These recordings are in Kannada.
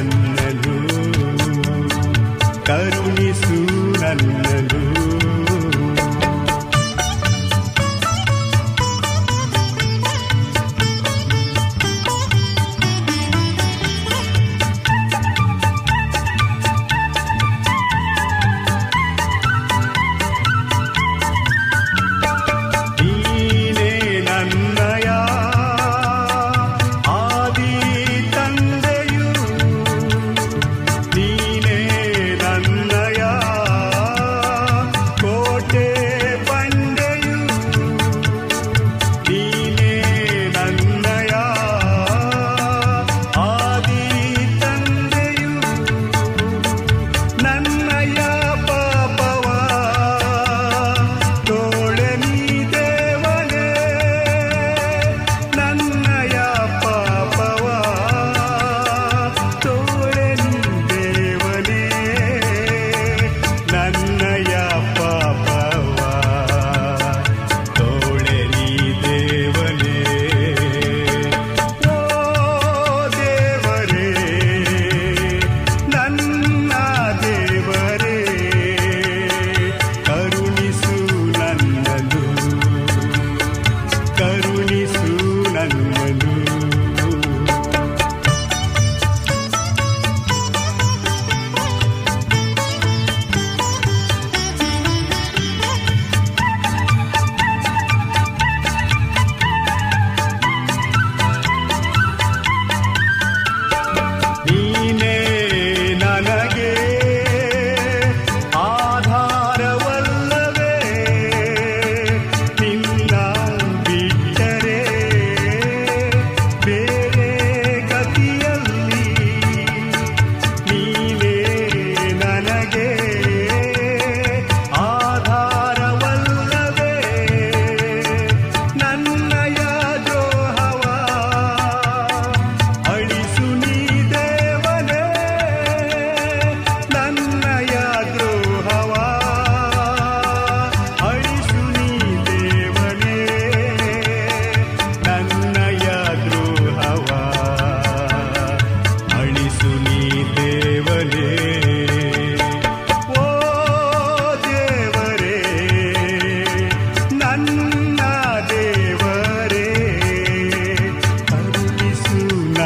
ನನ್ನನು ಕರುಣಿಸು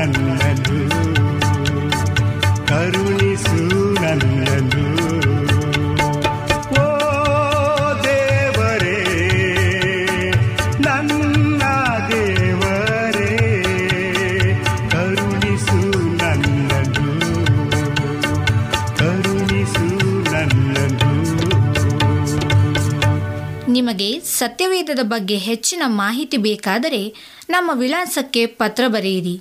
ನನ್ನನು ಕರುಣಿಸು ನನ್ನನು ನಿಮಗೆ ಸತ್ಯವೇದದ ಬಗ್ಗೆ ಹೆಚ್ಚಿನ ಮಾಹಿತಿ ಬೇಕಾದರೆ ನಮ್ಮ ವಿಳಾಸಕ್ಕೆ ಪತ್ರ ಬರೆಯಿರಿ.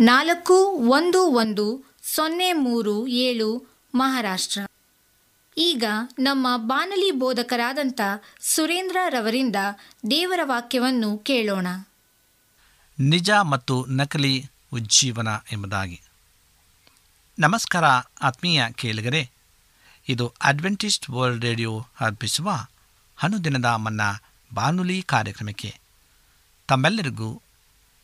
ನಾಲ್ಕು, ಒಂದು ಒಂದು, ಸೊನ್ನೆ, ಮೂರು, ಏಳು, ಮಹಾರಾಷ್ಟ್ರ. ಈಗ ನಮ್ಮ ಬಾನಲಿ ಬೋಧಕರಾದಂಥ ಸುರೇಂದ್ರ ರವರಿಂದ ದೇವರ ವಾಕ್ಯವನ್ನು ಕೇಳೋಣ. ನಿಜ ಮತ್ತು ನಕಲಿ ಉಜ್ಜೀವನ ಎಂಬುದಾಗಿ. ನಮಸ್ಕಾರ ಆತ್ಮೀಯ ಕೇಳಿಗರೆ, ಇದು ಅಡ್ವೆಂಟಿಸ್ಟ್ ವರ್ಲ್ಡ್ ರೇಡಿಯೋ ಅರ್ಪಿಸುವ ಹನುದಿನದ ಮನ್ನ ಬಾನುಲಿ ಕಾರ್ಯಕ್ರಮಕ್ಕೆ ತಮ್ಮೆಲ್ಲರಿಗೂ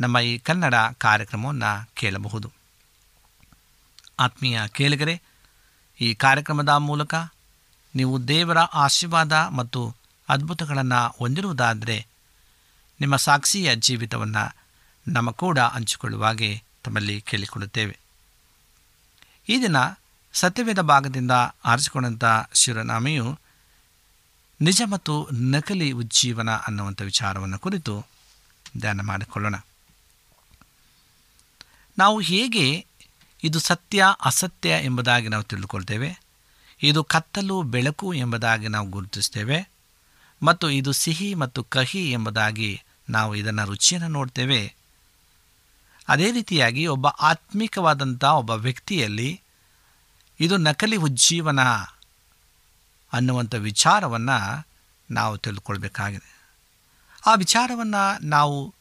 ನಮ್ಮ ಈ ಕನ್ನಡ ಕಾರ್ಯಕ್ರಮವನ್ನು ಕೇಳಬಹುದು. ಆತ್ಮೀಯ ಕೇಳಿಗರೆ, ಈ ಕಾರ್ಯಕ್ರಮದ ಮೂಲಕ ನೀವು ದೇವರ ಆಶೀರ್ವಾದ ಮತ್ತು ಅದ್ಭುತಗಳನ್ನು ಹೊಂದಿರುವುದಾದರೆ ನಿಮ್ಮ ಸಾಕ್ಷಿಯ ಜೀವಿತವನ್ನು ನಮ್ಮ ಕೂಡ ಹಂಚಿಕೊಳ್ಳುವಾಗೆ ತಮ್ಮಲ್ಲಿ ಕೇಳಿಕೊಳ್ಳುತ್ತೇವೆ. ಈ ದಿನ ಸತ್ಯವೇದ ಭಾಗದಿಂದ ಆರಿಸಿಕೊಂಡಂಥ ಶಿವನಾಮೆಯು ನಿಜ ಮತ್ತು ನಕಲಿ ಉಜ್ಜೀವನ ಅನ್ನುವಂಥ ವಿಚಾರವನ್ನು ಕುರಿತು ಧ್ಯಾನ ಮಾಡಿಕೊಳ್ಳೋಣ. ನಾವು ಹೇಗೆ ಇದು ಸತ್ಯ, ಅಸತ್ಯ ಎಂಬುದಾಗಿ ನಾವು ತಿಳಿದುಕೊಳ್ತೇವೆ? ಇದು ಕತ್ತಲು, ಬೆಳಕು ಎಂಬುದಾಗಿ ನಾವು ಗುರುತಿಸ್ತೇವೆ ಮತ್ತು ಇದು ಸಿಹಿ ಮತ್ತು ಕಹಿ ಎಂಬುದಾಗಿ ನಾವು ಇದನ್ನು ರುಚಿಯನ್ನು ನೋಡ್ತೇವೆ. ಅದೇ ರೀತಿಯಾಗಿ ಒಬ್ಬ ಆತ್ಮಿಕವಾದಂಥ ಒಬ್ಬ ವ್ಯಕ್ತಿಯಲ್ಲಿ ಇದು ನಕಲಿ ಉಜ್ಜೀವನ ಅನ್ನುವಂಥ ವಿಚಾರವನ್ನು ನಾವು ತಿಳ್ಕೊಳ್ಬೇಕಾಗಿದೆ. ಆ ವಿಚಾರವನ್ನು ನಾವು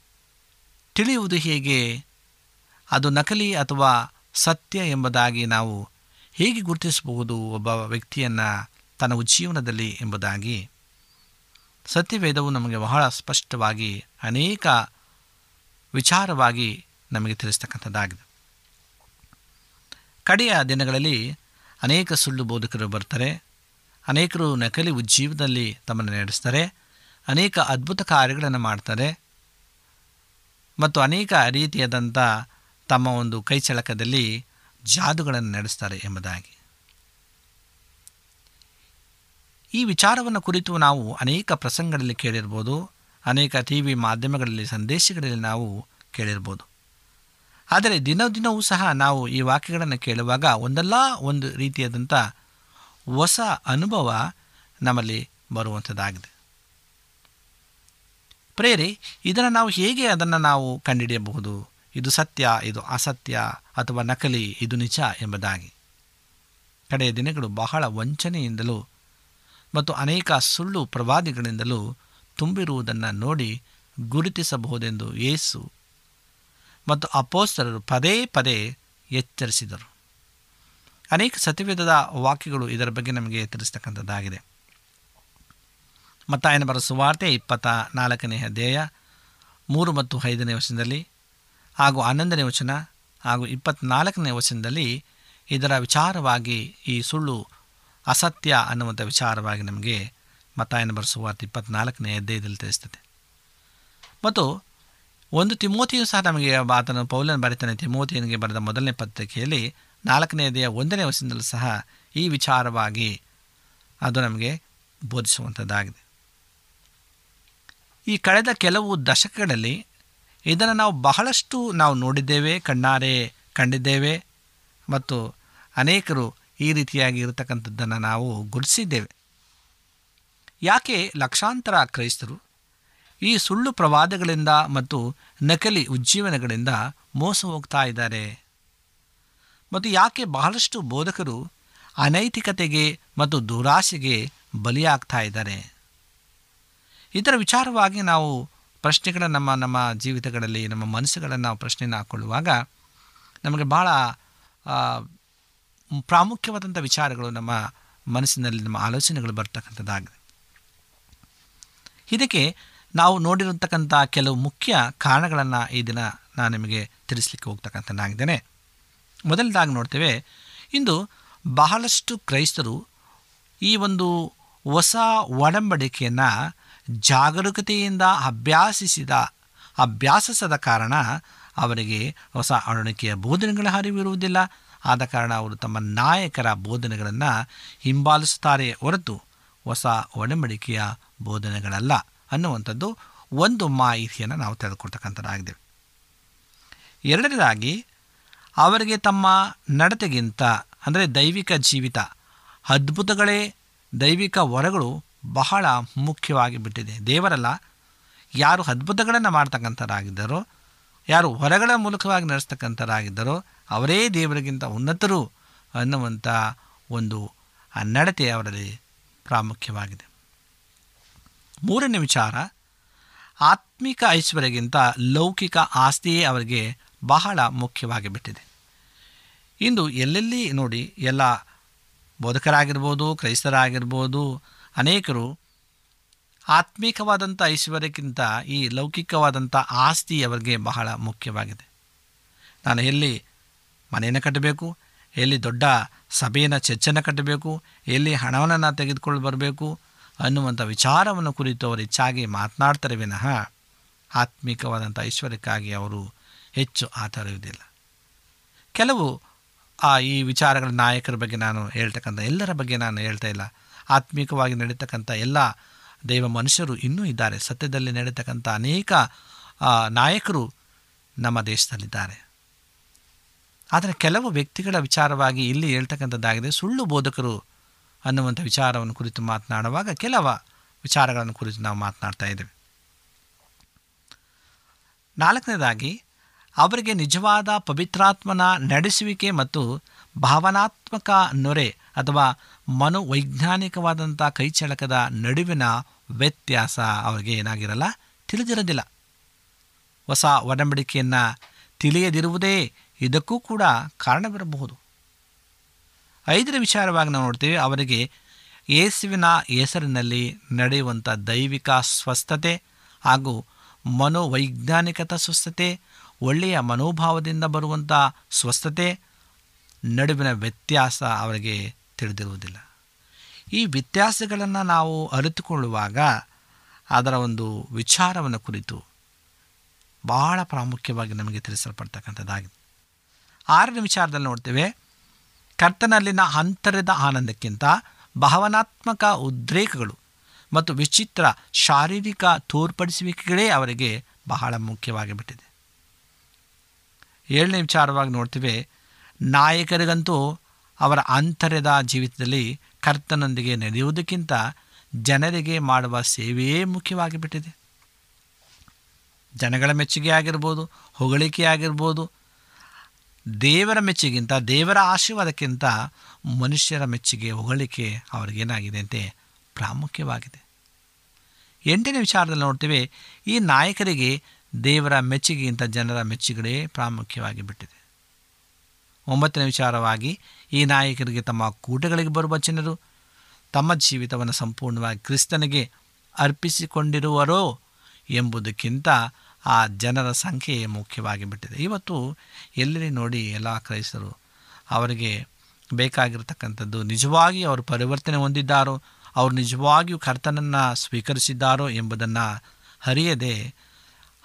ತಿಳಿಯುವುದು ಹೇಗೆ? ಅದು ನಕಲಿ ಅಥವಾ ಸತ್ಯ ಎಂಬುದಾಗಿ ನಾವು ಹೇಗೆ ಗುರುತಿಸಬಹುದು ಒಬ್ಬ ವ್ಯಕ್ತಿಯನ್ನು ತನ್ನ ಉಜ್ಜೀವನದಲ್ಲಿ ಎಂಬುದಾಗಿ? ಸತ್ಯವೇದವು ನಮಗೆ ಬಹಳ ಸ್ಪಷ್ಟವಾಗಿ ಅನೇಕ ವಿಚಾರವಾಗಿ ನಮಗೆ ತಿಳಿಸ್ತಕ್ಕಂಥದ್ದಾಗಿದೆ. ಕಡೆಯ ದಿನಗಳಲ್ಲಿ ಅನೇಕ ಸುಳ್ಳು ಬೋಧಕರು ಬರ್ತಾರೆ, ಅನೇಕರು ನಕಲಿ ಉಜ್ಜೀವನದಲ್ಲಿ ತಮ್ಮನ್ನು ನಡೆಸ್ತಾರೆ, ಅನೇಕ ಅದ್ಭುತ ಕಾರ್ಯಗಳನ್ನು ಮಾಡ್ತಾರೆ ಮತ್ತು ಅನೇಕ ರೀತಿಯಾದಂಥ ತಮ್ಮ ಒಂದು ಕೈಚಳಕದಲ್ಲಿ ಜಾದುಗಳನ್ನು ನಡೆಸ್ತಾರೆ ಎಂಬುದಾಗಿ. ಈ ವಿಚಾರವನ್ನು ಕುರಿತು ನಾವು ಅನೇಕ ಪ್ರಸಂಗಗಳಲ್ಲಿ ಕೇಳಿರ್ಬೋದು, ಅನೇಕ ಟಿ ವಿ ಮಾಧ್ಯಮಗಳಲ್ಲಿ, ಸಂದೇಶಗಳಲ್ಲಿ ನಾವು ಕೇಳಿರ್ಬೋದು. ಆದರೆ ದಿನ ದಿನವೂ ಸಹ ನಾವು ಈ ವಾಕ್ಯಗಳನ್ನು ಕೇಳುವಾಗ ಒಂದಲ್ಲ ಒಂದು ರೀತಿಯಾದಂಥ ಹೊಸ ಅನುಭವ ನಮ್ಮಲ್ಲಿ ಬರುವಂಥದ್ದಾಗಿದೆ. ಪ್ರೇರಿ, ಇದನ್ನು ನಾವು ಹೇಗೆ ಅದನ್ನು ನಾವು ಕಂಡುಹಿಡಿಯಬಹುದು? ಇದು ಸತ್ಯ, ಇದು ಅಸತ್ಯ ಅಥವಾ ನಕಲಿ, ಇದು ನಿಜ ಎಂಬುದಾಗಿ. ಕಡೆಯ ದಿನಗಳು ಬಹಳ ವಂಚನೆಯಿಂದಲೂ ಮತ್ತು ಅನೇಕ ಸುಳ್ಳು ಪ್ರವಾದಿಗಳಿಂದಲೂ ತುಂಬಿರುವುದನ್ನು ನೋಡಿ ಗುರುತಿಸಬಹುದೆಂದು ಯೇಸು ಮತ್ತು ಅಪೋಸ್ತರರು ಪದೇ ಪದೇ ಎಚ್ಚರಿಸಿದರು. ಅನೇಕ ಸತಿವೇದದ ವಾಕ್ಯಗಳು ಇದರ ಬಗ್ಗೆ ನಮಗೆ ತಿಳಿಸ್ತಕ್ಕಂಥದ್ದಾಗಿದೆ. ಮತ್ತಾಯನ ಬರ ಸುವಾರ್ತೆ ಇಪ್ಪತ್ತ ನಾಲ್ಕನೇ ಅಧ್ಯಾಯ ಮೂರು ಮತ್ತು ಐದನೇ ವಚನದಲ್ಲಿ ಹಾಗೂ ಹನ್ನೊಂದನೇ ವಚನ ಹಾಗೂ ಇಪ್ಪತ್ನಾಲ್ಕನೇ ವಚನದಲ್ಲಿ ಇದರ ವಿಚಾರವಾಗಿ ಈ ಸುಳ್ಳು ಅಸತ್ಯ ಅನ್ನುವಂಥ ವಿಚಾರವಾಗಿ ನಮಗೆ ಮತಾಯನ ಬರೆಸುವ ಇಪ್ಪತ್ನಾಲ್ಕನೇ ಅಧ್ಯಾಯದಲ್ಲಿ ತಿಳಿಸ್ತದೆ. ಮತ್ತು ಒಂದು ತಿಮೋತಿಯು ಸಹ ನಮಗೆ ಆತನ ಪೌಲನ್ ಬರೀತಾನೆ. ತಿಮೋತಿಯನಿಗೆ ಬರೆದ ಮೊದಲನೇ ಪತ್ರಿಕೆಯಲ್ಲಿ ನಾಲ್ಕನೇ ಅಧ್ಯಾಯ ಒಂದನೇ ವರ್ಷದಿಂದಲೂ ಸಹ ಈ ವಿಚಾರವಾಗಿ ಅದು ನಮಗೆ ಬೋಧಿಸುವಂಥದ್ದಾಗಿದೆ ಈ ಕಳೆದ ಕೆಲವು ದಶಕಗಳಲ್ಲಿ ಇದನ್ನು ನಾವು ಬಹಳಷ್ಟು ನಾವು ನೋಡಿದ್ದೇವೆ, ಕಣ್ಣಾರೆ ಕಂಡಿದ್ದೇವೆ ಮತ್ತು ಅನೇಕರು ಈ ರೀತಿಯಾಗಿ ಇರತಕ್ಕಂಥದ್ದನ್ನು ನಾವು ಗುರುತಿಸಿದ್ದೇವೆ. ಯಾಕೆ ಲಕ್ಷಾಂತರ ಕ್ರೈಸ್ತರು ಈ ಸುಳ್ಳು ಪ್ರವಾದಗಳಿಂದ ಮತ್ತು ನಕಲಿ ಉಜ್ಜೀವನಗಳಿಂದ ಮೋಸ ಹೋಗ್ತಾ ಇದ್ದಾರೆ? ಮತ್ತು ಯಾಕೆ ಬಹಳಷ್ಟು ಬೋಧಕರು ಅನೈತಿಕತೆಗೆ ಮತ್ತು ದುರಾಸೆಗೆ ಬಲಿಯಾಗ್ತಾ ಇದ್ದಾರೆ? ಇದರ ವಿಚಾರವಾಗಿ ನಾವು ಪ್ರಶ್ನೆಗಳ ನಮ್ಮ ನಮ್ಮ ಜೀವಿತಗಳಲ್ಲಿ, ನಮ್ಮ ಮನಸ್ಸುಗಳನ್ನು ನಾವು ಪ್ರಶ್ನೆಯನ್ನು ಹಾಕ್ಕೊಳ್ಳುವಾಗ ನಮಗೆ ಭಾಳ ಪ್ರಾಮುಖ್ಯವಾದಂಥ ವಿಚಾರಗಳು ನಮ್ಮ ಮನಸ್ಸಿನಲ್ಲಿ, ನಮ್ಮ ಆಲೋಚನೆಗಳು ಬರ್ತಕ್ಕಂಥದ್ದಾಗಿದೆ. ಇದಕ್ಕೆ ನಾವು ನೋಡಿರತಕ್ಕಂಥ ಕೆಲವು ಮುಖ್ಯ ಕಾರಣಗಳನ್ನು ಈ ದಿನ ನಾನು ನಿಮಗೆ ತಿಳಿಸ್ಲಿಕ್ಕೆ ಹೋಗ್ತಕ್ಕಂಥದ್ದಾಗಿದ್ದೇನೆ. ಮೊದಲದಾಗಿ ನೋಡ್ತೇವೆ, ಇಂದು ಬಹಳಷ್ಟು ಕ್ರೈಸ್ತರು ಈ ಒಂದು ಹೊಸ ಒಡಂಬಡಿಕೆಯನ್ನು ಜಾಗರೂಕತೆಯಿಂದ ಅಭ್ಯಾಸಿಸಿದ, ಅಭ್ಯಾಸಿಸದ ಕಾರಣ ಅವರಿಗೆ ಹೊಸ ಒಡಂಬಡಿಕೆಯ ಬೋಧನೆಗಳ ಅರಿವಿರುವುದಿಲ್ಲ ಆದ ಕಾರಣ ಅವರು ತಮ್ಮ ನಾಯಕರ ಬೋಧನೆಗಳನ್ನು ಹಿಂಬಾಲಿಸುತ್ತಾರೆ ಹೊರತು ಹೊಸ ಒಡಂಬಡಿಕೆಯ ಬೋಧನೆಗಳಲ್ಲ ಅನ್ನುವಂಥದ್ದು ಒಂದು ಮಾಹಿತಿಯನ್ನು ನಾವು ತೆಗೆದುಕೊಳ್ತಕ್ಕಂಥದ್ದಾಗಿದೆ. ಎರಡನೇದಾಗಿ, ಅವರಿಗೆ ತಮ್ಮ ನಡತೆಗಿಂತ, ಅಂದರೆ ದೈವಿಕ ಜೀವಿತ, ಅದ್ಭುತಗಳೇ ದೈವಿಕ ವರಗಳು ಬಹಳ ಮುಖ್ಯವಾಗಿ ಬಿಟ್ಟಿದೆ. ದೇವರಲ್ಲ, ಯಾರು ಅದ್ಭುತಗಳನ್ನು ಮಾಡ್ತಕ್ಕಂಥರಾಗಿದ್ದರೋ ಯಾರು ಹೊರಗಳ ಮೂಲಕವಾಗಿ ನಡೆಸ್ತಕ್ಕಂಥರಾಗಿದ್ದರೋ ಅವರೇ ದೇವರಿಗಿಂತ ಉನ್ನತರು ಅನ್ನುವಂಥ ಒಂದು ನಡತೆ ಅವರಲ್ಲಿ ಪ್ರಾಮುಖ್ಯವಾಗಿದೆ. ಮೂರನೇ ವಿಚಾರ, ಆತ್ಮಿಕ ಐಶ್ವರ್ಯಗಿಂತ ಲೌಕಿಕ ಆಸ್ತಿಯೇ ಅವರಿಗೆ ಬಹಳ ಮುಖ್ಯವಾಗಿ ಬಿಟ್ಟಿದೆ. ಇಂದು ಎಲ್ಲೆಲ್ಲಿ ನೋಡಿ, ಎಲ್ಲ ಬೋಧಕರಾಗಿರ್ಬೋದು, ಕ್ರೈಸ್ತರಾಗಿರ್ಬೋದು ಅನೇಕರು ಆತ್ಮಿಕವಾದಂಥ ಐಶ್ವರ್ಯಕ್ಕಿಂತ ಈ ಲೌಕಿಕವಾದಂಥ ಆಸ್ತಿ ಅವರಿಗೆ ಬಹಳ ಮುಖ್ಯವಾಗಿದೆ. ನಾನು ಎಲ್ಲಿ ಮನೆಯನ್ನು ಕಟ್ಟಬೇಕು, ಎಲ್ಲಿ ದೊಡ್ಡ ಸಭೆಯನ್ನು ಚರ್ಚನ್ನು ಕಟ್ಟಬೇಕು, ಎಲ್ಲಿ ಹಣವನ್ನು ನಾನು ತೆಗೆದುಕೊಂಡು ಬರಬೇಕು ಅನ್ನುವಂಥ ವಿಚಾರವನ್ನು ಕುರಿತು ಅವರು ಹೆಚ್ಚಾಗಿ ಮಾತನಾಡ್ತಾರೆ ವಿನಃ ಆತ್ಮಿಕವಾದಂಥ ಐಶ್ವರ್ಯಕ್ಕಾಗಿ ಅವರು ಹೆಚ್ಚು ಆತರಿಯುವುದಿಲ್ಲ ಕೆಲವು ಆ ಈ ವಿಚಾರಗಳ ನಾಯಕರ ಬಗ್ಗೆ ನಾನು ಹೇಳ್ತಕ್ಕಂಥ ಎಲ್ಲರ ಬಗ್ಗೆ ನಾನು ಹೇಳ್ತಾ ಇಲ್ಲ. ಆತ್ಮಿಕವಾಗಿ ನಡೀತಕ್ಕಂಥ ಎಲ್ಲ ದೈವ ಮನುಷ್ಯರು ಇನ್ನೂ ಇದ್ದಾರೆ. ಸತ್ಯದಲ್ಲಿ ನಡೀತಕ್ಕಂಥ ಅನೇಕ ನಾಯಕರು ನಮ್ಮ ದೇಶದಲ್ಲಿದ್ದಾರೆ. ಆದರೆ ಕೆಲವು ವ್ಯಕ್ತಿಗಳ ವಿಚಾರವಾಗಿ ಇಲ್ಲಿ ಹೇಳ್ತಕ್ಕಂಥದ್ದಾಗಿದೆ, ಸುಳ್ಳು ಬೋಧಕರು ಅನ್ನುವಂಥ ವಿಚಾರವನ್ನು ಕುರಿತು ಮಾತನಾಡುವಾಗ ಕೆಲವ ವಿಚಾರಗಳನ್ನು ಕುರಿತು ನಾವು ಮಾತನಾಡ್ತಾ ಇದ್ದೇವೆ. ನಾಲ್ಕನೇದಾಗಿ, ಅವರಿಗೆ ನಿಜವಾದ ಪವಿತ್ರಾತ್ಮನ ನಡೆಸುವಿಕೆ ಮತ್ತು ಭಾವನಾತ್ಮಕ ನೊರೆ ಅಥವಾ ಮನೋವೈಜ್ಞಾನಿಕವಾದಂಥ ಕೈಚಳಕದ ನಡುವಿನ ವ್ಯತ್ಯಾಸ ಅವರಿಗೆ ಏನಾಗಿರಲ್ಲ, ತಿಳಿದಿರೋದಿಲ್ಲ. ಹೊಸ ಒಡಂಬಡಿಕೆಯನ್ನು ತಿಳಿಯದಿರುವುದೇ ಇದಕ್ಕೂ ಕೂಡ ಕಾರಣವಿರಬಹುದು. ಐದರ ವಿಚಾರವಾಗಿ ನಾವು ನೋಡ್ತೀವಿ, ಅವರಿಗೆ ಯೇಸುವಿನ ಹೆಸರಿನಲ್ಲಿ ನಡೆಯುವಂಥ ದೈವಿಕ ಸ್ವಸ್ಥತೆ ಹಾಗೂ ಮನೋವೈಜ್ಞಾನಿಕತ ಸ್ವಸ್ಥತೆ, ಒಳ್ಳೆಯ ಮನೋಭಾವದಿಂದ ಬರುವಂಥ ಸ್ವಸ್ಥತೆ, ನಡುವಿನ ವ್ಯತ್ಯಾಸ ಅವರಿಗೆ ತಿಳಿದಿರುವುದಿಲ್ಲ. ಈ ವ್ಯತ್ಯಾಸಗಳನ್ನು ನಾವು ಅರಿತುಕೊಳ್ಳುವಾಗ ಅದರ ಒಂದು ವಿಚಾರವನ್ನು ಕುರಿತು ಬಹಳ ಪ್ರಾಮುಖ್ಯವಾಗಿ ನಮಗೆ ತಿಳಿಸಲ್ಪಡ್ತಕ್ಕಂಥದ್ದಾಗಿದೆ. ಆರನೇ ವಿಚಾರದಲ್ಲಿ ನೋಡ್ತೇವೆ, ಕರ್ತನಲ್ಲಿನ ಅಂತರದ ಆನಂದಕ್ಕಿಂತ ಭಾವನಾತ್ಮಕ ಉದ್ರೇಕಗಳು ಮತ್ತು ವಿಚಿತ್ರ ಶಾರೀರಿಕ ತೋರ್ಪಡಿಸುವಿಕೆಗಳೇ ಅವರಿಗೆ ಬಹಳ ಮುಖ್ಯವಾಗಿ ಬಿಟ್ಟಿದೆ. ಏಳನೇ ವಿಚಾರವಾಗಿ ನೋಡ್ತೇವೆ, ನಾಯಕರಿಗಂತೂ ಅವರ ಅಂತರ್ಯದ ಜೀವಿತದಲ್ಲಿ ಕರ್ತನೊಂದಿಗೆ ನಡೆಯುವುದಕ್ಕಿಂತ ಜನರಿಗೆ ಮಾಡುವ ಸೇವೆಯೇ ಮುಖ್ಯವಾಗಿ ಬಿಟ್ಟಿದೆ ಜನಗಳ ಮೆಚ್ಚುಗೆ ಆಗಿರ್ಬೋದು, ಹೊಗಳಿಕೆ ಆಗಿರ್ಬೋದು, ದೇವರ ಮೆಚ್ಚುಗಿಂತ ದೇವರ ಆಶೀರ್ವಾದಕ್ಕಿಂತ ಮನುಷ್ಯರ ಮೆಚ್ಚುಗೆ, ಹೊಗಳಿಕೆ ಅವ್ರಿಗೇನಾಗಿದೆ ಅಂತೆ ಪ್ರಾಮುಖ್ಯವಾಗಿದೆ. ಎಂಟನೇ ವಿಚಾರದಲ್ಲಿ ನೋಡ್ತೇವೆ, ಈ ನಾಯಕರಿಗೆ ದೇವರ ಮೆಚ್ಚುಗೆಗಿಂತ ಜನರ ಮೆಚ್ಚುಗಳೇ ಪ್ರಾಮುಖ್ಯವಾಗಿ ಬಿಟ್ಟಿದೆ ಒಂಬತ್ತನೇ ವಿಚಾರವಾಗಿ ಈ ನಾಯಕರಿಗೆ ತಮ್ಮ ಕೂಟಗಳಿಗೆ ಬರುವ ಜನರು ತಮ್ಮ ಜೀವಿತವನ್ನು ಸಂಪೂರ್ಣವಾಗಿ ಕ್ರಿಸ್ತನಿಗೆ ಅರ್ಪಿಸಿಕೊಂಡಿರುವರೋ ಎಂಬುದಕ್ಕಿಂತ ಆ ಜನರ ಸಂಖ್ಯೆ ಮುಖ್ಯವಾಗಿ ಬಿಟ್ಟಿದೆ ಇವತ್ತು ಎಲ್ಲೆಲ್ಲಿ ನೋಡಿ ಎಲ್ಲ ಕ್ರೈಸ್ತರು ಅವರಿಗೆ ಬೇಕಾಗಿರತಕ್ಕಂಥದ್ದು ನಿಜವಾಗಿ ಅವರು ಪರಿವರ್ತನೆ ಹೊಂದಿದ್ದಾರೋ, ಅವರು ನಿಜವಾಗಿಯೂ ಕರ್ತನನ್ನು ಸ್ವೀಕರಿಸಿದ್ದಾರೋ ಎಂಬುದನ್ನು ಅರಿಯದೆ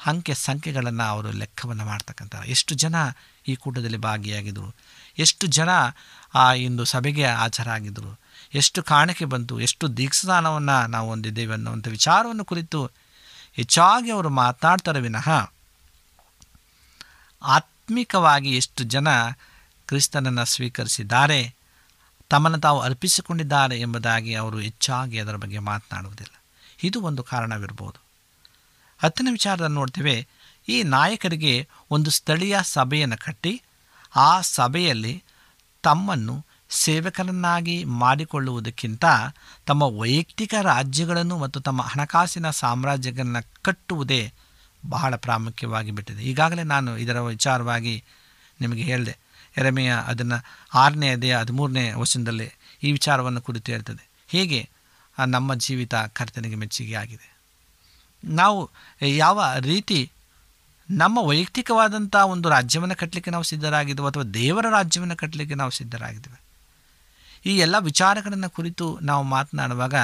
ಅಂಕೆ ಸಂಖ್ಯೆಗಳನ್ನು ಅವರು ಲೆಕ್ಕವನ್ನು ಮಾಡ್ತಕ್ಕಂಥ ಎಷ್ಟು ಜನ ಈ ಕೂಟದಲ್ಲಿ ಭಾಗಿಯಾಗಿದ್ದರು ಎಷ್ಟು ಜನ ಆ ಇಂದು ಸಭೆಗೆ ಹಾಜರಾಗಿದ್ದರು ಎಷ್ಟು ಕಾಣಿಕೆ ಬಂತು, ಎಷ್ಟು ದೀಕ್ಷಾನವನ್ನು ನಾವು ಹೊಂದಿದ್ದೇವೆ ಅನ್ನುವಂಥ ವಿಚಾರವನ್ನು ಕುರಿತು ಹೆಚ್ಚಾಗಿ ಅವರು ಮಾತನಾಡ್ತಾರೆ ವಿನಃ, ಆತ್ಮಿಕವಾಗಿ ಎಷ್ಟು ಜನ ಕ್ರಿಸ್ತನನ್ನು ಸ್ವೀಕರಿಸಿದ್ದಾರೆ, ತಮ್ಮನ್ನು ತಾವು ಅರ್ಪಿಸಿಕೊಂಡಿದ್ದಾರೆ ಎಂಬುದಾಗಿ ಅವರು ಹೆಚ್ಚಾಗಿ ಅದರ ಬಗ್ಗೆ ಮಾತನಾಡುವುದಿಲ್ಲ. ಇದು ಒಂದು ಕಾರಣವಿರ್ಬೋದು. ಹತ್ತನೇ ವಿಚಾರದಲ್ಲಿ ನೋಡ್ತೇವೆ, ಈ ನಾಯಕರಿಗೆ ಒಂದು ಸ್ಥಳೀಯ ಸಭೆಯನ್ನು ಕಟ್ಟಿ ಆ ಸಭೆಯಲ್ಲಿ ತಮ್ಮನ್ನು ಸೇವಕರನ್ನಾಗಿ ಮಾಡಿಕೊಳ್ಳುವುದಕ್ಕಿಂತ ತಮ್ಮ ವೈಯಕ್ತಿಕ ರಾಜ್ಯಗಳನ್ನು ಮತ್ತು ತಮ್ಮ ಹಣಕಾಸಿನ ಸಾಮ್ರಾಜ್ಯಗಳನ್ನು ಕಟ್ಟುವುದೇ ಬಹಳ ಪ್ರಾಮುಖ್ಯವಾಗಿ ಬಿಟ್ಟಿದೆ. ಈಗಾಗಲೇ ನಾನು ಇದರ ವಿಚಾರವಾಗಿ ನಿಮಗೆ ಹೇಳಿದೆ, ಎರಮೆಯ ಅದನ್ನು ಆರನೇ ಅದೇ ಹದಿಮೂರನೇ ವಚನದಲ್ಲಿ ಈ ವಿಚಾರವನ್ನು ಕುರಿತು ಹೇಳ್ತದೆ. ಹೀಗೆ? ನಮ್ಮ ಜೀವಿತ ಕರ್ತನಿಗೆ ಮೆಚ್ಚುಗೆ ಆಗಿದೆ ನಾವು ಯಾವ ರೀತಿ ನಮ್ಮ ವೈಯಕ್ತಿಕವಾದಂಥ ಒಂದು ರಾಜ್ಯವನ್ನು ಕಟ್ಟಲಿಕ್ಕೆ ನಾವು ಸಿದ್ಧರಾಗಿದ್ದೇವೆ ಅಥವಾ ದೇವರ ರಾಜ್ಯವನ್ನು ಕಟ್ಟಲಿಕ್ಕೆ ನಾವು ಸಿದ್ಧರಾಗಿದ್ದೇವೆ. ಈ ಎಲ್ಲ ವಿಚಾರಗಳನ್ನು ಕುರಿತು ನಾವು ಮಾತನಾಡುವಾಗ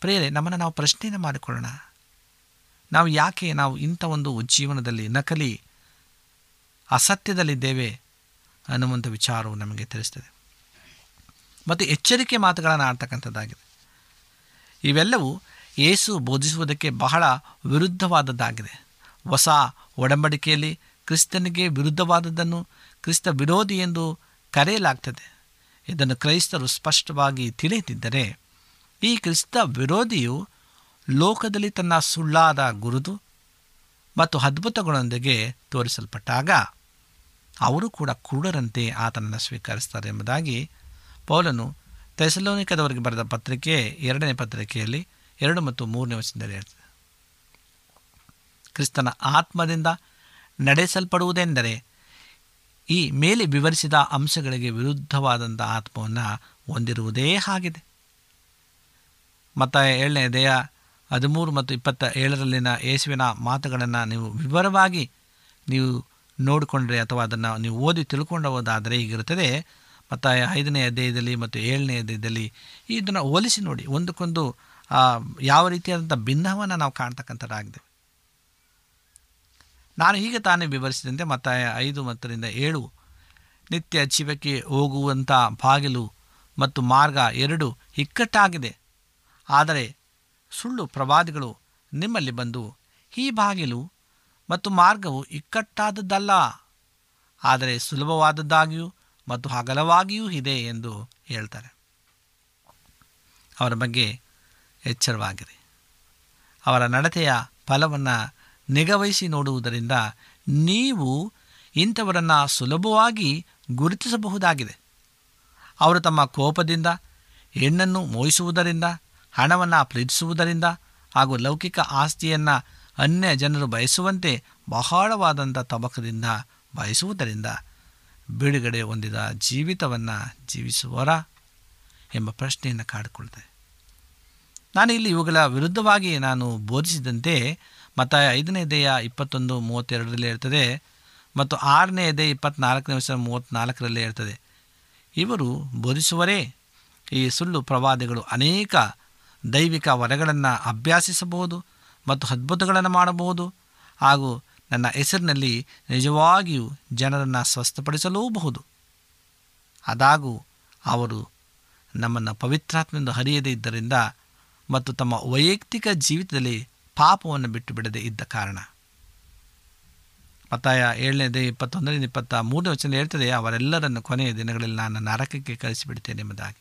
ಪ್ರೇರೆ ನಮ್ಮನ್ನು ನಾವು ಪ್ರಶ್ನೆಯನ್ನು ಮಾಡಿಕೊಳ್ಳೋಣ. ನಾವು ಯಾಕೆ ನಾವು ಇಂಥ ಒಂದು ಜೀವನದಲ್ಲಿ ನಕಲಿ, ಅಸತ್ಯದಲ್ಲಿದ್ದೇವೆ ಅನ್ನುವಂಥ ವಿಚಾರವು ನಮಗೆ ತಿಳಿಸ್ತದೆ. ಮತ್ತು ಎಚ್ಚರಿಕೆ ಮಾತುಗಳನ್ನು ಆಡ್ತಕ್ಕಂಥದ್ದಾಗಿದೆ. ಇವೆಲ್ಲವೂ ಏಸು ಬೋಧಿಸುವುದಕ್ಕೆ ಬಹಳ ವಿರುದ್ಧವಾದದ್ದಾಗಿದೆ. ಹೊಸ ಒಡಂಬಡಿಕೆಯಲ್ಲಿ ಕ್ರಿಸ್ತನಿಗೆ ವಿರುದ್ಧವಾದದ್ದನ್ನು ಕ್ರಿಸ್ತ ವಿರೋಧಿ ಎಂದು ಕರೆಯಲಾಗ್ತದೆ. ಇದನ್ನು ಕ್ರೈಸ್ತರು ಸ್ಪಷ್ಟವಾಗಿ ತಿಳಿದಿದ್ದರೆ, ಈ ಕ್ರಿಸ್ತ ವಿರೋಧಿಯು ಲೋಕದಲ್ಲಿ ತನ್ನ ಸುಳ್ಳಾದ ಗುರುದು ಮತ್ತು ಅದ್ಭುತಗಳೊಂದಿಗೆ ತೋರಿಸಲ್ಪಟ್ಟಾಗ ಅವರು ಕೂಡ ಕುರುಡರಂತೆ ಆತನನ್ನು ಸ್ವೀಕರಿಸ್ತಾರೆ ಎಂಬುದಾಗಿ ಪೌಲನು ತೆಸಲೋನಿಕದವರಿಗೆ ಬರೆದ ಪತ್ರಿಕೆ ಎರಡನೇ ಪತ್ರಿಕೆಯಲ್ಲಿ ಎರಡು ಮತ್ತು ಮೂರನೇ ವಚನದಲ್ಲಿ ಕ್ರಿಸ್ತನ ಆತ್ಮದಿಂದ ನಡೆಸಲ್ಪಡುವುದೆಂದರೆ ಈ ಮೇಲೆ ವಿವರಿಸಿದ ಅಂಶಗಳಿಗೆ ವಿರುದ್ಧವಾದಂಥ ಆತ್ಮವನ್ನು ಹೊಂದಿರುವುದೇ ಆಗಿದೆ. ಮತ್ತು ಏಳನೇ ದೇಹ ಹದಿಮೂರು ಮತ್ತು ಇಪ್ಪತ್ತ ಏಳರಲ್ಲಿನ ಯೇಸುವಿನ ಮಾತುಗಳನ್ನು ನೀವು ವಿವರವಾಗಿ ನೀವು ನೋಡಿಕೊಂಡ್ರೆ ಅಥವಾ ಅದನ್ನು ನೀವು ಓದಿ ತಿಳ್ಕೊಂಡು ಹೋದಾದರೆ ಹೀಗಿರುತ್ತದೆ. ಮತ್ತು ಐದನೇ ಅಧ್ಯಾಯದಲ್ಲಿ ಮತ್ತು ಏಳನೇ ಅಧ್ಯಾಯದಲ್ಲಿ ಇದನ್ನು ಹೋಲಿಸಿ ನೋಡಿ. ಒಂದಕ್ಕೊಂದು ಯಾವ ರೀತಿಯಾದಂಥ ಭಿನ್ನವನ್ನು ನಾವು ಕಾಣ್ತಕ್ಕಂಥದ್ದಾಗಿದೆ. ನಾನು ಹೀಗೆ ತಾನೇ ವಿವರಿಸಿದಂತೆ ಮತ್ತಾಯ ಐದು ಮತ್ತರಿಂದ ಏಳು. ನಿತ್ಯ ಜೀವಕ್ಕೆ ಹೋಗುವಂಥ ಬಾಗಿಲು ಮತ್ತು ಮಾರ್ಗ ಎರಡು ಇಕ್ಕಟ್ಟಾಗಿದೆ. ಆದರೆ ಸುಳ್ಳು ಪ್ರವಾದಿಗಳು ನಿಮ್ಮಲ್ಲಿ ಬಂದು ಈ ಬಾಗಿಲು ಮತ್ತು ಮಾರ್ಗವು ಇಕ್ಕಟ್ಟಾದದ್ದಲ್ಲ. ಆದರೆ ಸುಲಭವಾದದ್ದಾಗಿಯೂ ಮತ್ತು ಅಗಲವಾಗಿಯೂ ಇದೆ ಎಂದು ಹೇಳ್ತಾರೆ. ಅವರ ಬಗ್ಗೆ ಎಚ್ಚರವಾಗಿದೆ ಅವರ ನಡತೆಯ ಫಲವನ್ನು ನಿಗವಹಿಸಿ ನೋಡುವುದರಿಂದ ನೀವು ಇಂಥವರನ್ನು ಸುಲಭವಾಗಿ ಗುರುತಿಸಬಹುದಾಗಿದೆ. ಅವರು ತಮ್ಮ ಕೋಪದಿಂದ, ಹೆಣ್ಣನ್ನು ಮೋಯಿಸುವುದರಿಂದ ಹಣವನ್ನು ಪ್ರೀತಿಸುವುದರಿಂದ ಹಾಗೂ ಲೌಕಿಕ ಆಸ್ತಿಯನ್ನು ಅನ್ಯ ಜನರು ಬಯಸುವಂತೆ ಬಹಳವಾದಂಥ ತಬಕದಿಂದ ಬಯಸುವುದರಿಂದ ಬಿಡುಗಡೆ ಹೊಂದಿದ ಜೀವಿತವನ್ನು ಜೀವಿಸುವರ ಎಂಬ ಪ್ರಶ್ನೆಯನ್ನು ಕಾಡಿಕೊಳ್ತೇನೆ ನಾನು ಇಲ್ಲಿ ಇವುಗಳ ವಿರುದ್ಧವಾಗಿ ನಾನು ಬೋಧಿಸಿದಂತೆ ಮತ್ತು ಐದನೇ ದೇಹ ಇಪ್ಪತ್ತೊಂದು ಮೂವತ್ತೆರಡರಲ್ಲಿ ಇರ್ತದೆ ಮತ್ತು ಆರನೇ ಎದೆ ಇಪ್ಪತ್ನಾಲ್ಕನೇ ವರ್ಷ ಮೂವತ್ತ್ನಾಲ್ಕರಲ್ಲಿ ಇರ್ತದೆ. ಇವರು ಬೋಧಿಸುವರೇ, ಈ ಸುಳ್ಳು ಪ್ರವಾದಿಗಳು ಅನೇಕ ದೈವಿಕ ವರಗಳನ್ನು ಅಭ್ಯಾಸಿಸಬಹುದು ಮತ್ತು ಅದ್ಭುತಗಳನ್ನು ಮಾಡಬಹುದು. ಹಾಗೂ ನನ್ನ ಹೆಸರಿನಲ್ಲಿ ನಿಜವಾಗಿಯೂ ಜನರನ್ನು ಸ್ವಸ್ಥಪಡಿಸಲೂಬಹುದು. ಆದಾಗೂ ಅವರು ನಮ್ಮನ್ನು ಪವಿತ್ರಾತ್ಮೆಂದು ಹರಿಯದೇ ಇದ್ದರಿಂದ ಮತ್ತು ತಮ್ಮ ವೈಯಕ್ತಿಕ ಜೀವಿತದಲ್ಲಿ ಪಾಪವನ್ನು ಬಿಟ್ಟು ಬಿಡದೆ ಇದ್ದ ಕಾರಣ. ಮತ್ತಾಯ ಏಳನೇದೇ ಇಪ್ಪತ್ತೊಂದರಿಂದ ಇಪ್ಪತ್ತ ಮೂರನೇ ವಚನ ಹೇಳ್ತದೆ, ಅವರೆಲ್ಲರನ್ನು ಕೊನೆಯ ದಿನಗಳಲ್ಲಿ ನಾನು ನರಕಕ್ಕೆ ಕಳಿಸಿಬಿಡ್ತೇನೆ ಎಂಬುದಾಗಿ.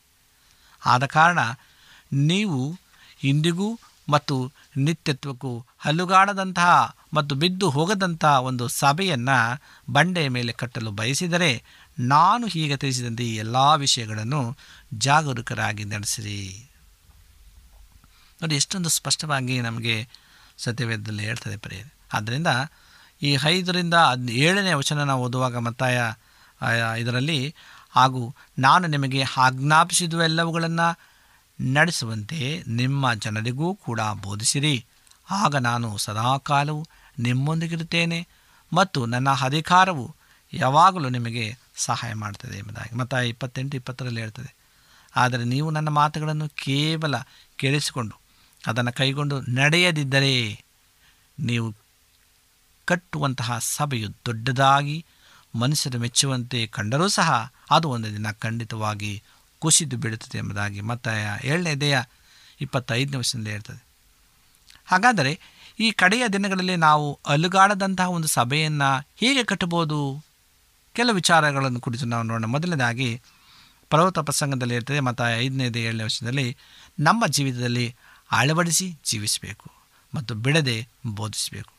ಆದ ಕಾರಣ ನೀವು ಇಂದಿಗೂ ಮತ್ತು ನಿತ್ಯತ್ವಕ್ಕೂ ಹಲ್ಲುಗಾಡದಂತಹ ಮತ್ತು ಬಿದ್ದು ಹೋಗದಂತಹ ಒಂದು ಸಭೆಯನ್ನು ಬಂಡೆಯ ಮೇಲೆ ಕಟ್ಟಲು ಬಯಸಿದರೆ ನಾನು ಹೀಗೆ ತಿಳಿಸಿದಂತೆ ಈ ಎಲ್ಲ ವಿಷಯಗಳನ್ನು ಜಾಗರೂಕರಾಗಿ ನಡೆಸಿರಿ. ನೋಡಿ, ಎಷ್ಟೊಂದು ಸ್ಪಷ್ಟವಾಗಿ ನಮಗೆ ಸತ್ಯವೇದದಲ್ಲಿ ಹೇಳ್ತದೆ ಪ್ರಿಯ ಆದ್ದರಿಂದ ಈ ಐದರಿಂದ ಹದ್, ಏಳನೇ ವಚನ ನಾವು ಓದುವಾಗ ಮತ್ತಾಯ ಇದರಲ್ಲಿ, ಹಾಗೂ ನಾನು ನಿಮಗೆ ಆಜ್ಞಾಪಿಸಿದುವೆಲ್ಲವುಗಳನ್ನು ನಡೆಸುವಂತೆ ನಿಮ್ಮ ಜನರಿಗೂ ಕೂಡ ಬೋಧಿಸಿರಿ. ಆಗ ನಾನು ಸದಾಕಾಲವು ನಿಮ್ಮೊಂದಿಗಿರುತ್ತೇನೆ ಮತ್ತು ನನ್ನ ಅಧಿಕಾರವು ಯಾವಾಗಲೂ ನಿಮಗೆ ಸಹಾಯ ಮಾಡ್ತದೆ ಎಂಬುದಾಗಿ. ಮತ್ತು ಇಪ್ಪತ್ತೆಂಟು ಇಪ್ಪತ್ತರಲ್ಲಿ ಹೇಳ್ತದೆ, ಆದರೆ ನೀವು ನನ್ನ ಮಾತುಗಳನ್ನು ಕೇವಲ ಕೇಳಿಸಿಕೊಂಡು ಅದನ್ನು ಕೈಗೊಂಡು ನಡೆಯದಿದ್ದರೆ ನೀವು ಕಟ್ಟುವಂತಹ ಸಭೆಯು ದೊಡ್ಡದಾಗಿ ಮನುಷ್ಯರು ಮೆಚ್ಚುವಂತೆ ಕಂಡರೂ ಸಹ ಅದು ಒಂದು ದಿನ ಖಂಡಿತವಾಗಿ ಕುಸಿದು ಬಿಡುತ್ತದೆ ಎಂಬುದಾಗಿ ಮತ್ತು ದೇಹ ಇಪ್ಪತ್ತೈದನೇ ವರ್ಷದಿಂದ ಹೇಳ್ತದೆ. ಹಾಗಾದರೆ ಈ ಕಡೆಯ ದಿನಗಳಲ್ಲಿ ನಾವು ಅಲುಗಾಡದಂತಹ ಒಂದು ಸಭೆಯನ್ನು ಹೇಗೆ ಕಟ್ಟಬಹುದು? ಕೆಲವು ವಿಚಾರಗಳನ್ನು ಕುರಿತು ನಾವು ನೋಡೋಣ. ಮೊದಲನೇದಾಗಿ ಪರ್ವತ ಪ್ರಸಂಗದಲ್ಲಿ ಇರ್ತದೆ ಮತ್ತು ಐದನೇದು ಏಳನೇ ವರ್ಷದಲ್ಲಿ ನಮ್ಮ ಜೀವಿತದಲ್ಲಿ ಅಳವಡಿಸಿ ಜೀವಿಸಬೇಕು ಮತ್ತು ಬಿಡದೆ ಬೋಧಿಸಬೇಕು.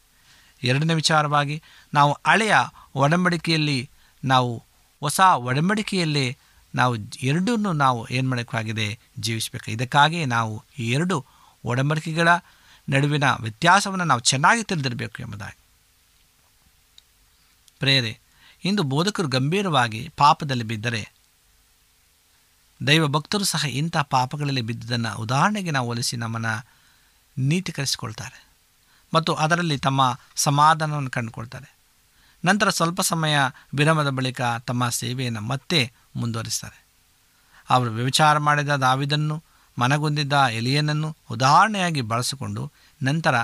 ಎರಡನೇ ವಿಚಾರವಾಗಿ ನಾವು ಹಳೆಯ ಒಡಂಬಡಿಕೆಯಲ್ಲಿ ನಾವು, ಹೊಸ ಒಡಂಬಡಿಕೆಯಲ್ಲೇ ನಾವು ಎರಡನ್ನು ನಾವು ಏನು ಮಾಡಬೇಕಾಗಿದೆ ಜೀವಿಸಬೇಕು. ಇದಕ್ಕಾಗಿ ನಾವು ಈ ಎರಡು ಒಡಂಬಡಿಕೆಗಳ ನಡುವಿನ ವ್ಯತ್ಯಾಸವನ್ನು ನಾವು ಚೆನ್ನಾಗಿ ತಿಳಿದಿರಬೇಕು ಎಂಬುದಾಗಿ. ಪ್ರೇರೆ, ಇಂದು ಬೋಧಕರು ಗಂಭೀರವಾಗಿ ಪಾಪದಲ್ಲಿ ಬಿದ್ದರೆ ದೈವ ಭಕ್ತರು ಸಹ ಇಂಥ ಪಾಪಗಳಲ್ಲಿ ಬಿದ್ದದನ್ನು ಉದಾಹರಣೆಗೆ ನಾವು ಹೋಲಿಸಿ ನಮ್ಮನ್ನು ನೀತೀಕರಿಸಿಕೊಳ್ತಾರೆ. ಮತ್ತು ಅದರಲ್ಲಿ ತಮ್ಮ ಸಮಾಧಾನವನ್ನು ಕಂಡುಕೊಳ್ತಾರೆ. ನಂತರ ಸ್ವಲ್ಪ ಸಮಯ ವಿರಮದ ಬಳಿಕ ತಮ್ಮ ಸೇವೆಯನ್ನು ಮತ್ತೆ ಮುಂದುವರಿಸ್ತಾರೆ. ಅವರು ವ್ಯವಿಚಾರ ಮಾಡಿದ ದಾವಿದನ್ನು ಮನಗೊಂದಿದ್ದ ಎಲಿಯನನ್ನು ಉದಾಹರಣೆಯಾಗಿ ಬಳಸಿಕೊಂಡು ನಂತರ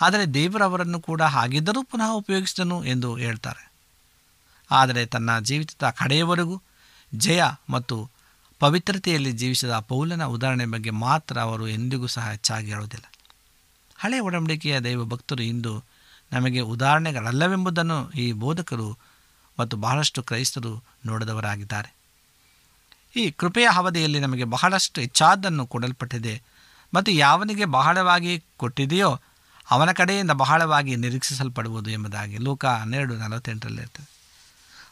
ಆದರೆ ದೇವರವರನ್ನು ಕೂಡ ಹಾಗಿದ್ದರೂ ಪುನಃ ಉಪಯೋಗಿಸಿದನು ಎಂದು ಹೇಳ್ತಾರೆ. ಆದರೆ ತನ್ನ ಜೀವಿತದ ಕಡೆಯವರೆಗೂ ಜಯ ಮತ್ತು ಪವಿತ್ರತೆಯಲ್ಲಿ ಜೀವಿಸಿದ ಪೌಲನ ಉದಾಹರಣೆ ಬಗ್ಗೆ ಮಾತ್ರ ಅವರು ಎಂದಿಗೂ ಸಹ ಹೆಚ್ಚಾಗಿ ಹೇಳುವುದಿಲ್ಲ. ಹಳೆಯ ಒಡಂಬಡಿಕೆಯ ದೈವ ಭಕ್ತರು ಇಂದು ನಮಗೆ ಉದಾಹರಣೆಗಳಲ್ಲವೆಂಬುದನ್ನು ಈ ಬೋಧಕರು ಮತ್ತು ಬಹಳಷ್ಟು ಕ್ರೈಸ್ತರು ನೋಡಿದವರಾಗಿದ್ದಾರೆ. ಈ ಕೃಪೆಯ ಅವಧಿಯಲ್ಲಿ ನಮಗೆ ಬಹಳಷ್ಟು ಹೆಚ್ಚಾದನ್ನು ಕೊಡಲ್ಪಟ್ಟಿದೆ ಮತ್ತು ಯಾವನಿಗೆ ಬಹಳವಾಗಿ ಕೊಟ್ಟಿದೆಯೋ ಅವನ ಕಡೆಯಿಂದ ಬಹಳವಾಗಿ ನಿರೀಕ್ಷಿಸಲ್ಪಡುವುದು ಎಂಬುದಾಗಿ ಲೋಕ ಹನ್ನೆರಡು ನಲವತ್ತೆಂಟರಲ್ಲಿರ್ತದೆ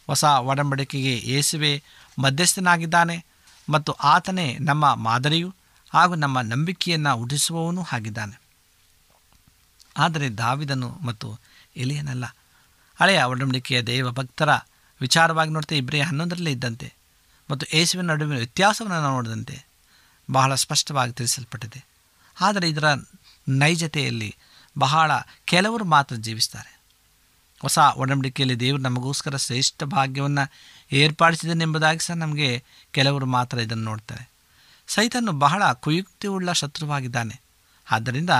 ಹೊಸ ಒಡಂಬಡಿಕೆಗೆ ಯೇಸುವೆ ಮಧ್ಯಸ್ಥನಾಗಿದ್ದಾನೆ. ಮತ್ತು ಆತನೇ ನಮ್ಮ ಮಾದರಿಯು ಹಾಗೂ ನಮ್ಮ ನಂಬಿಕೆಯನ್ನು ಉಡಿಸುವವನು ಆಗಿದ್ದಾನೆ. ಆದರೆ ದಾವಿದನು ಮತ್ತು ಎಲಿಯನಲ್ಲ. ಹಳೆಯ ಒಡಂಬಡಿಕೆಯ ದೇವ ಭಕ್ತರ ವಿಚಾರವಾಗಿ ನೋಡ್ತಾ ಇಬ್ಬರೇ ಹನ್ನೊಂದರಲ್ಲೇ ಇದ್ದಂತೆ ಮತ್ತು ಯೇಸುವಿನ ನಡುವಿನ ವ್ಯತ್ಯಾಸವನ್ನು ನಾವು ನೋಡಿದಂತೆ ಬಹಳ ಸ್ಪಷ್ಟವಾಗಿ ತಿಳಿಸಲ್ಪಟ್ಟಿದೆ. ಆದರೆ ಇದರ ನೈಜತೆಯಲ್ಲಿ ಬಹಳ ಕೆಲವರು ಮಾತ್ರ ಜೀವಿಸ್ತಾರೆ ಹೊಸ ಒಡಂಬಡಿಕೆಯಲ್ಲಿ ದೇವರು ನಮಗೋಸ್ಕರ ಶ್ರೇಷ್ಠ ಭಾಗ್ಯವನ್ನು ಏರ್ಪಡಿಸಿದನೆಂಬುದಾಗಿ ಸಹ ನಮಗೆ ಕೆಲವರು ಮಾತ್ರ ಇದನ್ನು ನೋಡ್ತಾರೆ. ಸೈತನು ಬಹಳ ಕುಯುಕ್ತಿಯುಳ್ಳ ಶತ್ರುವಾಗಿದ್ದಾನೆ. ಆದ್ದರಿಂದ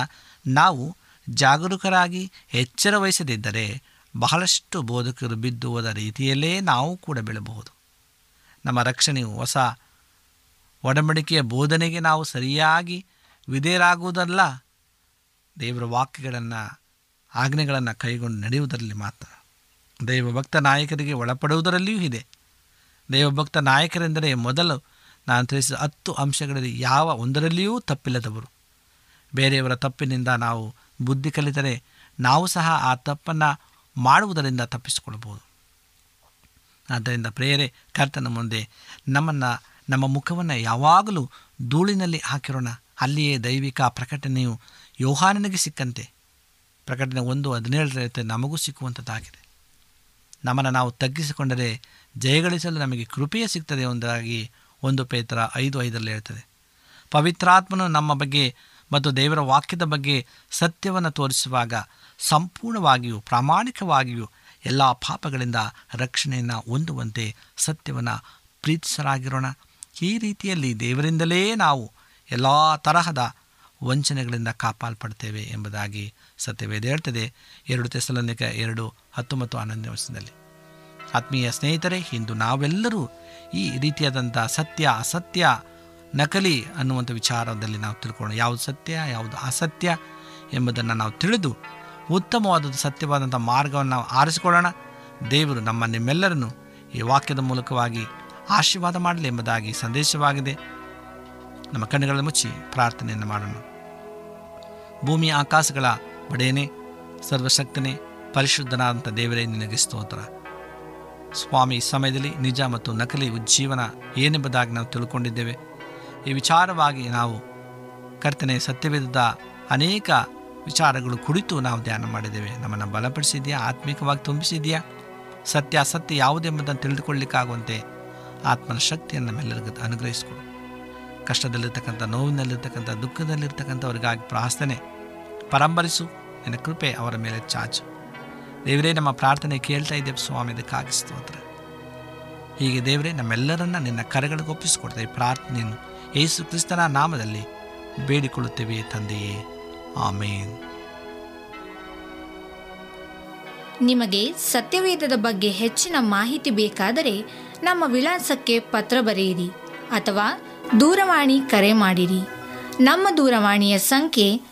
ನಾವು ಜಾಗರೂಕರಾಗಿ ಎಚ್ಚರ ವಹಿಸದಿದ್ದರೆ ಬಹಳಷ್ಟು ಬೋಧಕರು ಬಿದ್ದು ಹೋದ ರೀತಿಯಲ್ಲೇ ನಾವು ಕೂಡ ಬೀಳಬಹುದು. ನಮ್ಮ ರಕ್ಷಣೆಯು ಹೊಸ ಒಡಂಬಡಿಕೆಯ ಬೋಧನೆಗೆ ನಾವು ಸರಿಯಾಗಿ ವಿಧೇಯರಾಗುವುದಲ್ಲ, ದೇವರ ವಾಕ್ಯಗಳನ್ನು, ಆಜ್ಞೆಗಳನ್ನು ಕೈಗೊಂಡು ನಡೆಯುವುದರಲ್ಲಿ ಮಾತ್ರ. ದೈವಭಕ್ತ ನಾಯಕರಿಗೆ ಒಳಪಡುವುದರಲ್ಲಿಯೂ ಇದೆ. ದೈವಭಕ್ತ ನಾಯಕರೆಂದರೆ ಮೊದಲು ನಾನು ತಿಳಿಸಿದ ಹತ್ತು ಅಂಶಗಳಲ್ಲಿ ಯಾವ ಒಂದರಲ್ಲಿಯೂ ತಪ್ಪಿಲ್ಲದವರು. ಬೇರೆಯವರ ತಪ್ಪಿನಿಂದ ನಾವು ಬುದ್ಧಿ ಕಲಿತರೆ ನಾವು ಸಹ ಆ ತಪ್ಪನ್ನು ಮಾಡುವುದರಿಂದ ತಪ್ಪಿಸಿಕೊಳ್ಳಬಹುದು. ಆದ್ದರಿಂದ ಪ್ರೇರೆ ಕರ್ತನ ಮುಂದೆ ನಮ್ಮನ್ನು, ನಮ್ಮ ಮುಖವನ್ನು ಯಾವಾಗಲೂ ಧೂಳಿನಲ್ಲಿ ಹಾಕಿರೋಣ. ಅಲ್ಲಿಯೇ ದೈವಿಕ ಪ್ರಕಟಣೆಯು ಯೋಹಾನನಿಗೆ ಸಿಕ್ಕಂತೆ. ಪ್ರಕಟಣೆ ಒಂದು ಹದಿನೇಳರ ನಮಗೂ ಸಿಕ್ಕುವಂಥದ್ದಾಗಿದೆ ನಮ್ಮನ್ನು ನಾವು ತಗ್ಗಿಸಿಕೊಂಡರೆ ಜಯಗಳಿಸಲು ನಮಗೆ ಕೃಪೆಯೇ ಸಿಗ್ತದೆ ಒಂದಾಗಿ ಒಂದು ಪೇತ್ರ ಐದು ಐದರಲ್ಲಿ ಹೇಳ್ತದೆ. ಪವಿತ್ರಾತ್ಮನು ನಮ್ಮ ಬಗ್ಗೆ ಮತ್ತು ದೇವರ ವಾಕ್ಯದ ಬಗ್ಗೆ ಸತ್ಯವನ್ನು ತೋರಿಸುವಾಗ ಸಂಪೂರ್ಣವಾಗಿಯೂ ಪ್ರಾಮಾಣಿಕವಾಗಿಯೂ ಎಲ್ಲ ಪಾಪಗಳಿಂದ ರಕ್ಷಣೆಯನ್ನು ಹೊಂದುವಂತೆ ಸತ್ಯವನ್ನು ಪ್ರೀತಿಸರಾಗಿರೋಣ. ಈ ರೀತಿಯಲ್ಲಿ ದೇವರಿಂದಲೇ ನಾವು ಎಲ್ಲ ತರಹದ ವಂಚನೆಗಳಿಂದ ಕಾಪಾಲ್ಪಡ್ತೇವೆ ಎಂಬುದಾಗಿ ಸತ್ಯವೇದ ಹೇಳ್ತದೆ. ಎರಡು ತೆಸಲನಿಕ ಎರಡು ಹತ್ತೊಂಬತ್ತು ಹನ್ನೊಂದನೇ ವರ್ಷದಲ್ಲಿ ಆತ್ಮೀಯ ಸ್ನೇಹಿತರೆ, ಇಂದು ನಾವೆಲ್ಲರೂ ಈ ರೀತಿಯಾದಂಥ ಸತ್ಯ, ಅಸತ್ಯ, ನಕಲಿ ಅನ್ನುವಂಥ ವಿಚಾರದಲ್ಲಿ ನಾವು ತಿಳ್ಕೊಳ್ಳೋಣ. ಯಾವುದು ಸತ್ಯ, ಯಾವುದು ಅಸತ್ಯ ಎಂಬುದನ್ನು ನಾವು ತಿಳಿದು ಉತ್ತಮವಾದದ್ದು, ಸತ್ಯವಾದಂಥ ಮಾರ್ಗವನ್ನು ನಾವು ಆರಿಸಿಕೊಳ್ಳೋಣ. ದೇವರು ನಮ್ಮ ನಿಮ್ಮೆಲ್ಲರನ್ನು ಈ ವಾಕ್ಯದ ಮೂಲಕವಾಗಿ ಆಶೀರ್ವಾದ ಮಾಡಲಿ ಎಂಬುದಾಗಿ ಸಂದೇಶವಾಗಿದೆ. ನಮ್ಮ ಕಣ್ಣುಗಳನ್ನು ಮುಚ್ಚಿ ಪ್ರಾರ್ಥನೆಯನ್ನು ಮಾಡೋಣ. ಭೂಮಿ ಆಕಾಶಗಳ ಒಡೆಯನೇ, ಸರ್ವಶಕ್ತನೇ, ಪರಿಶುದ್ಧನಾದಂಥ ದೇವರೇ, ನಿನಗೆ ಸ್ತೋತ್ರ. ಸ್ವಾಮಿ, ಈ ಸಮಯದಲ್ಲಿ ನಿಜ ಮತ್ತು ನಕಲಿ ಉಜ್ಜೀವನ ಏನೆಂಬುದಾಗಿ ನಾವು ತಿಳ್ಕೊಂಡಿದ್ದೇವೆ. ಈ ವಿಚಾರವಾಗಿ ನಾವು ಕರ್ತನೆ ಸತ್ಯವೇಧದ ಅನೇಕ ವಿಚಾರಗಳು ಕುರಿತು ನಾವು ಧ್ಯಾನ ಮಾಡಿದ್ದೇವೆ. ನಮ್ಮನ್ನು ಬಲಪಡಿಸಿದೆಯಾ ಆತ್ಮಿಕವಾಗಿ ತುಂಬಿಸಿದೆಯಾ ಸತ್ಯ ಅಸತ್ಯ ಯಾವುದೆಂಬುದನ್ನು ತಿಳಿದುಕೊಳ್ಳಿಕ್ಕಾಗುವಂತೆ ಆತ್ಮನ ಶಕ್ತಿಯನ್ನು ನಮ್ಮೆಲ್ಲರಿಗೂ ಅನುಗ್ರಹಿಸಿಕೊಡು. ಕಷ್ಟದಲ್ಲಿರ್ತಕ್ಕಂಥ, ನೋವಿನಲ್ಲಿರ್ತಕ್ಕಂಥ, ದುಃಖದಲ್ಲಿರ್ತಕ್ಕಂಥವ್ರಿಗಾಗಿ ಪ್ರಾರ್ಥನೆ ಪರಂಬರಿಸು ನಿನ್ನ ಕೃಪೆ ಅವರ ಮೇಲೆ ಚಾಚು. ದೇವರೇ, ನಮ್ಮ ಪ್ರಾರ್ಥನೆ ಕೇಳ್ತಾ ಇದ್ದೇವೆ, ಸ್ವಾಮಿ ಇದಕ್ಕಾಗಿ ಸ್ತೋತ್ರ. ಹೀಗೆ ದೇವರೇ, ನಮ್ಮೆಲ್ಲರನ್ನ ನಿನ್ನ ಕರೆಗಳಿಗೆ ಒಪ್ಪಿಸಿಕೊಡ್ತೇವೆ. ಪ್ರಾರ್ಥನೆಯನ್ನು ಯೇಸು ಕ್ರಿಸ್ತನ ನಾಮದಲ್ಲಿ ಬೇಡಿಕೊಳ್ಳುತ್ತೇವೆ, ತಂದೆಯೇ. ಆಮೇನ್. ನಿಮಗೆ ಸತ್ಯವೇದದ ಬಗ್ಗೆ ಹೆಚ್ಚಿನ ಮಾಹಿತಿ ಬೇಕಾದರೆ ನಮ್ಮ ವಿಳಾಸಕ್ಕೆ ಪತ್ರ ಬರೆಯಿರಿ ಅಥವಾ ದೂರವಾಣಿ ಕರೆ ಮಾಡಿರಿ. ನಮ್ಮ ದೂರವಾಣಿಯ ಸಂಖ್ಯೆ